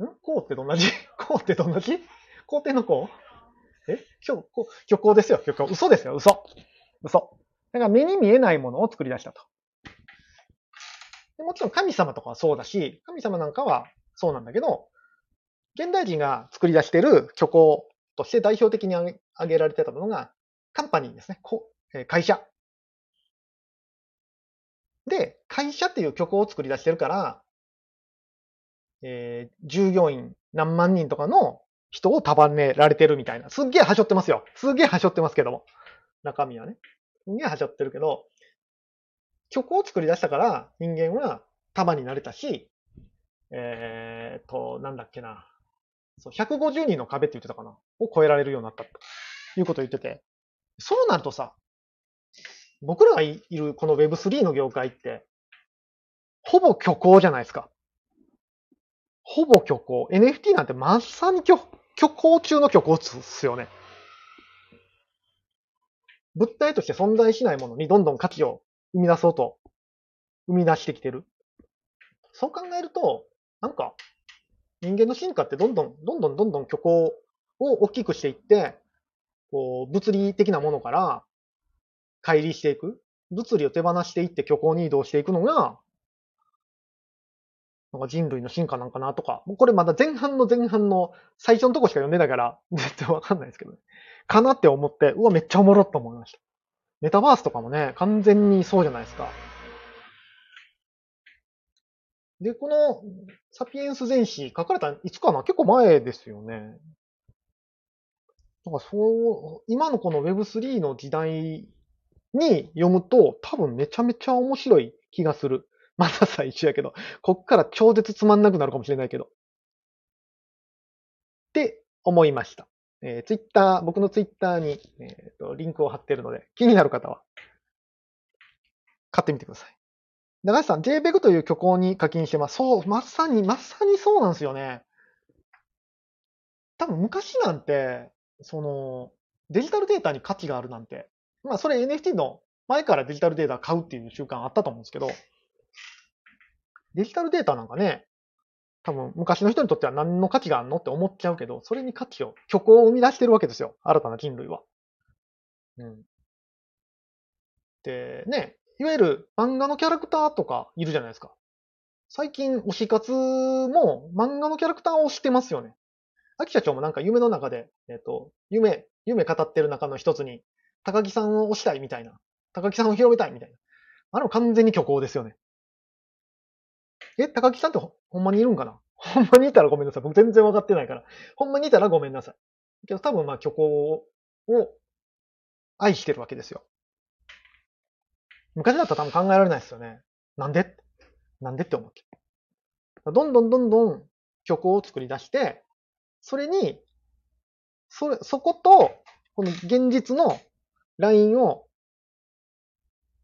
S1: ん？こうってどんな字？こうってどんな字？皇帝のこう？え？虚構、虚構ですよ。虚構。嘘ですよ。嘘。嘘。だから目に見えないものを作り出したと。でもちろん神様とかはそうだし、神様なんかはそうなんだけど、現代人が作り出している虚構として代表的に挙げられてたものが、カンパニーですね。こえー会社。で、会社っていう虚構を作り出してるから、えー従業員何万人とかの人を束ねられてるみたいな。すっげえはしょってますよ。すっげえはしょってますけども。中身はね。すげえはしょってるけど、虚構を作り出したから人間は束になれたし、えーと、なんだっけな。そう、150人の壁って言ってたかな。を超えられるようになったということを言ってて。そうなるとさ、僕らがいるこの Web3 の業界って、ほぼ虚構じゃないですか。ほぼ虚構。NFT なんてまさに虚虚構中の虚構ですよね。物体として存在しないものにどんどん価値を生み出そうと、生み出してきてる。そう考えると、なんか、人間の進化ってどんどん、どんどんどんどん虚構を大きくしていって、こう、物理的なものから乖離していく。物理を手放していって虚構に移動していくのが、なんか人類の進化なんかなとか、もうこれまだ前半の前半の最初のとこしか読んでないから、絶対わかんないですけどね。かなって思って、うわ、めっちゃおもろっと思いました。メタバースとかもね、完全にそうじゃないですか。で、この、サピエンス全史書かれたいつかな？結構前ですよね。なんかそう、今のこの Web3 の時代に読むと、多分めちゃめちゃ面白い気がする。まだ最初やけど、こっから超絶つまんなくなるかもしれないけど。って思いました。えー、ツイッター、僕のツイッターに、えーとリンクを貼ってるので、気になる方は、買ってみてください。長橋さん、JPEG という虚構に課金してます。そう、まさに、まさにそうなんですよね。多分昔なんて、その、デジタルデータに価値があるなんて、まあそれ NFT の前からデジタルデータ買うっていう習慣あったと思うんですけど、デジタルデータなんかね、多分昔の人にとっては何の価値があるのって思っちゃうけど、それに価値を、虚構を生み出してるわけですよ。新たな人類は。うん。で、ね、いわゆる漫画のキャラクターとかいるじゃないですか。最近、推し活も漫画のキャラクターを推してますよね。秋社長もなんか夢の中で、えっ、と、夢、夢語ってる中の一つに、高木さんを推したいみたいな。高木さんを広めたいみたいな。あの完全に虚構ですよね。え、高木さんってほんまにいるんかな？ほんまにいたらごめんなさい。僕全然わかってないから。ほんまにいたらごめんなさい。けど多分まあ虚構を愛してるわけですよ。昔だったら多分考えられないですよね。なんで？なんでって思って。どんどんどんどん虚構を作り出して、それに、そ、そこと、この現実のラインを、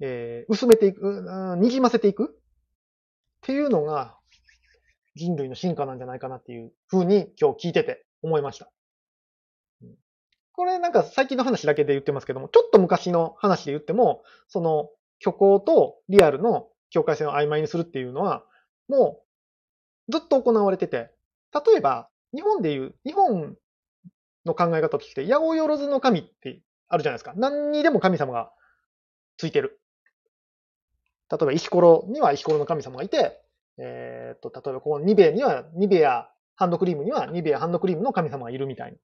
S1: えー薄めていく、うんにじませていくっていうのが人類の進化なんじゃないかなっていうふうに今日聞いてて思いました。これなんか最近の話だけで言ってますけども、ちょっと昔の話で言っても、その虚構とリアルの境界線を曖昧にするっていうのは、もうずっと行われてて、例えば日本でいう、日本の考え方として、八百万の神ってあるじゃないですか。何にでも神様がついてる。例えば石ころには石ころの神様がいて、えーっと、例えばここニベアには、ニベアハンドクリームにはニベアハンドクリームの神様がいるみたいな。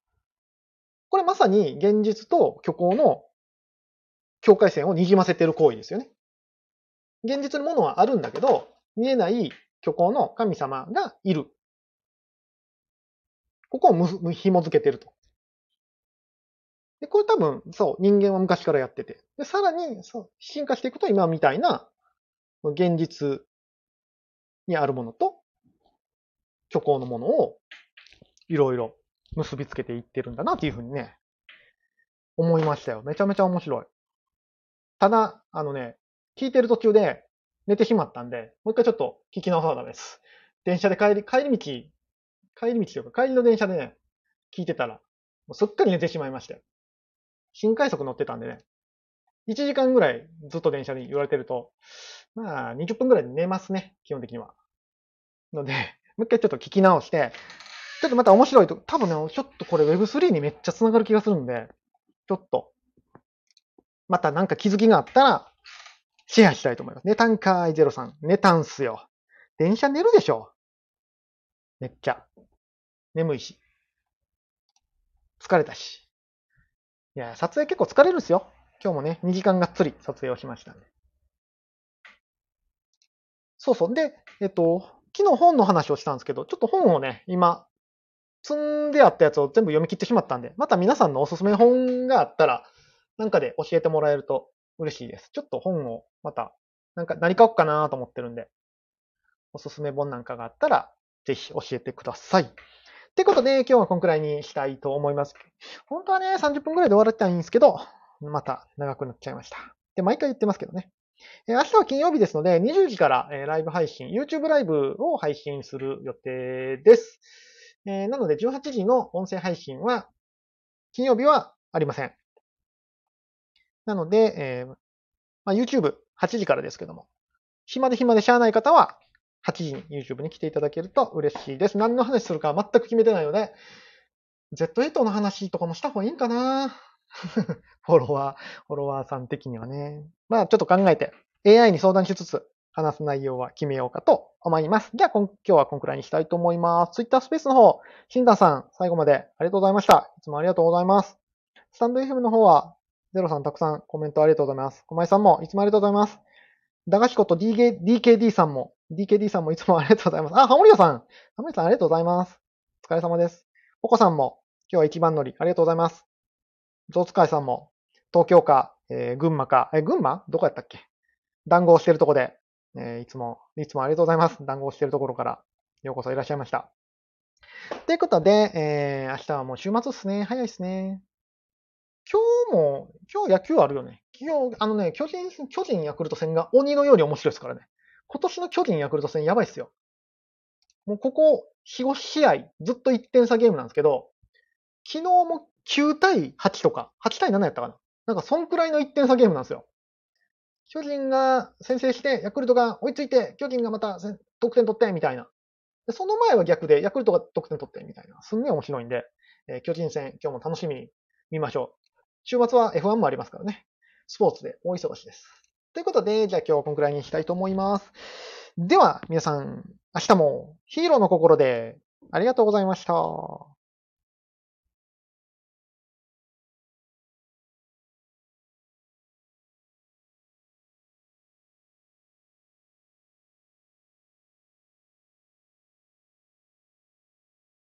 S1: これまさに現実と虚構の境界線をにじませてる行為ですよね。現実のものはあるんだけど、見えない虚構の神様がいる。ここをむむ紐付けてると。で、これ多分、そう、人間は昔からやってて。で、さらに、そう、進化していくと今みたいな、現実にあるものと、虚構のものを、いろいろ結びつけていってるんだな、というふうにね、思いましたよ。めちゃめちゃ面白い。ただ、あのね、聞いてる途中で寝てしまったんで、もう一回ちょっと聞き直さなダメです。電車で帰り、帰り道、帰り道とか帰りの電車でね、聞いてたら、もうすっかり寝てしまいまして。新快速乗ってたんでね、1時間ぐらいずっと電車に言われてると、まあ、20分ぐらいで寝ますね、基本的には。ので、もう一回ちょっと聞き直して、ちょっとまた面白いと、多分ね、ちょっとこれ Web3 にめっちゃ繋がる気がするんで、ちょっと、またなんか気づきがあったら、シェアしたいと思います。寝たんかーい03。寝たんすよ。電車寝るでしょ。めっちゃ。眠いし。疲れたし。いや、撮影結構疲れるんですよ。今日もね、2時間がっつり撮影をしましたんで。そうそう。で、えっと、昨日本の話をしたんですけど、ちょっと本をね、今、積んであったやつを全部読み切ってしまったんで、また皆さんのおすすめ本があったら、なんかで教えてもらえると嬉しいです。ちょっと本をまた、なんか何買おうかなと思ってるんで、おすすめ本なんかがあったら、ぜひ教えてください。ってことで、今日はこんくらいにしたいと思います。本当はね、30分くらいで終わらせたいんですけど、また長くなっちゃいました。で、毎回言ってますけどね。え明日は金曜日ですので、20時から、えライブ配信、YouTube ライブを配信する予定です。えなので、18時の音声配信は、金曜日はありません。なので、えーまあ、YouTube8 時からですけども、暇で暇でしゃあない方は、8時に YouTube に来ていただけると嬉しいです。何の話するか全く決めてないので、Z8 の話とかもした方がいいんかな フォロワー、フォロワーさん的にはね。まあちょっと考えて、AI に相談しつつ、話す内容は決めようかと思います。じゃあ、今日はこんくらいにしたいと思います。Twitter スペースの方、シンダさん、最後までありがとうございました。いつもありがとうございます。スタンド FM の方は、ゼロさんたくさんコメントありがとうございます。小前さんもいつもありがとうございます。駄菓子こと DK DKD さんも、DKD さんもいつもありがとうございます。あ、ハモリヨさん。ハモリヨさんありがとうございます。お疲れ様です。ポコさんも、今日は一番乗り、ありがとうございます。ゾウツカイさんも、東京か、えー群馬か、え、群馬？どこやったっけ？談合してるとこで、えーいつも、いつもありがとうございます。談合してるところから、ようこそいらっしゃいました。ということで、えー明日はもう週末っすね。早いっすね。今日も、今日野球あるよね。今日、あのね、巨人、巨人ヤクルト戦が鬼のように面白いですからね。今年の巨人ヤクルト戦やばいっすよ。もうここ4、5試合、ずっと1点差ゲームなんですけど、昨日も9対8とか、8対7やったかな。なんかそんくらいの1点差ゲームなんですよ。巨人が先制して、ヤクルトが追いついて、巨人がまた得点取って、みたいな。でその前は逆で、ヤクルトが得点取って、みたいな。すんげえ面白いんで、えー巨人戦、今日も楽しみに見ましょう。週末は F1 もありますからね。スポーツで大忙しです。ということで、じゃあ今日はこんくらいにしたいと思います。では、皆さん、明日もヒーローの心でありがとうございました。